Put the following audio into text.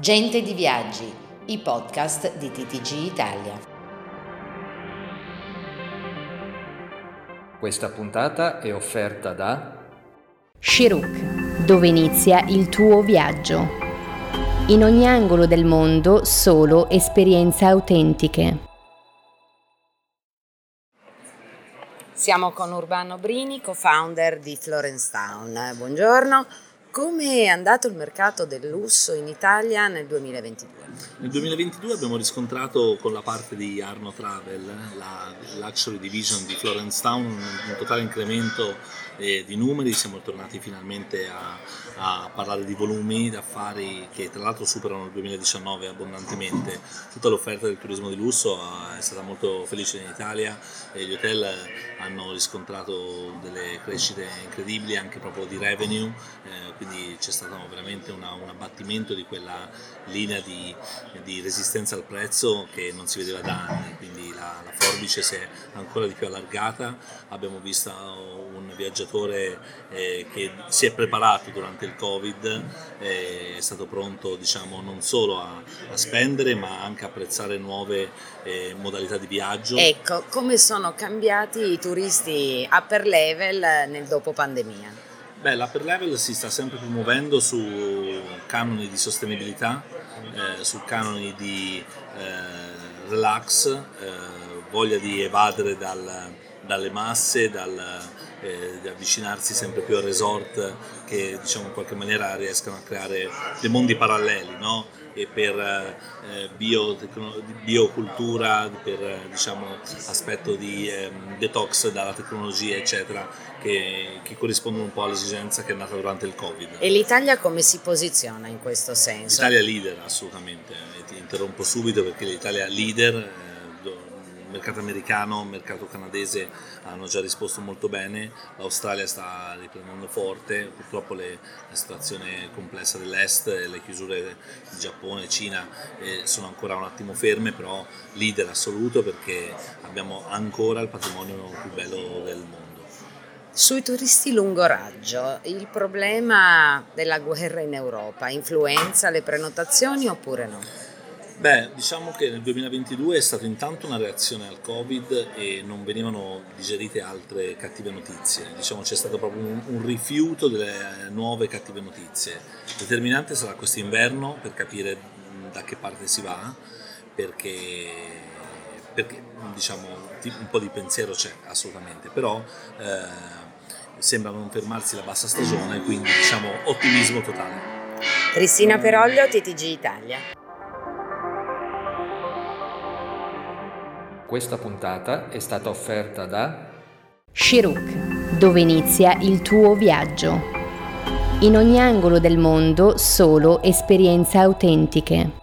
Gente di Viaggi, i podcast di TTG Italia. Questa puntata è offerta da Shiruk, dove inizia il tuo viaggio. In ogni angolo del mondo solo esperienze autentiche. Siamo con Urbano Brini, co-founder di Florence Town. Buongiorno. Come è andato il mercato del lusso in Italia nel 2022? Nel 2022 abbiamo riscontrato con la parte di Arno Travel, la luxury division di Florence Town, un totale incremento eh, di numeri, siamo tornati finalmente a, a parlare di volumi d'affari che tra l'altro superano il 2019 abbondantemente. Tutta l'offerta del turismo di lusso è stata molto felice in Italia e gli hotel hanno riscontrato delle crescite incredibili anche proprio di revenue. Eh, quindi c'è stato veramente una, un abbattimento di quella linea di, di, resistenza al prezzo che non si vedeva da anni, quindi la, la forbice si è ancora di più allargata, abbiamo visto un viaggiatore eh, che si è preparato durante il Covid, eh, è stato pronto diciamo, non solo a, a, spendere ma anche a apprezzare nuove eh, modalità di viaggio. Ecco, come sono cambiati i turisti upper level nel dopo pandemia? Beh, l'upper level si sta sempre più muovendo su canoni di sostenibilità, eh, su canoni di eh, relax, eh, voglia di evadere dal, dalle masse, dal, eh, avvicinarsi sempre più al resort che diciamo in qualche maniera riescano a creare dei mondi paralleli, no? e per eh, bio, biocultura, per diciamo, aspetto di eh, detox dalla tecnologia, eccetera, che, che, corrispondono un po' all'esigenza che è nata durante il Covid. E l'Italia come si posiziona in questo senso? L'Italia è leader, assolutamente. ti interrompo subito perché l'Italia è leader mercato americano, mercato canadese hanno già risposto molto bene, l'Australia sta riprendendo forte, purtroppo le, la situazione complessa dell'est le chiusure di Giappone Cina eh, sono ancora un attimo ferme, però leader assoluto perché abbiamo ancora il patrimonio più bello del mondo. Sui turisti lungo raggio, il problema della guerra in Europa influenza le prenotazioni oppure no? Beh, diciamo che nel 2022 è stata intanto una reazione al Covid e non venivano digerite altre cattive notizie. Diciamo c'è stato proprio un, un rifiuto delle nuove cattive notizie. Determinante sarà questo inverno per capire da che parte si va, perché, perché diciamo un po' di pensiero c'è assolutamente, però eh, sembra non fermarsi la bassa stagione, quindi diciamo ottimismo totale. Cristina Peroglio, TTG Italia. Questa puntata è stata offerta da Shiruk, dove inizia il tuo viaggio. In ogni angolo del mondo solo esperienze autentiche.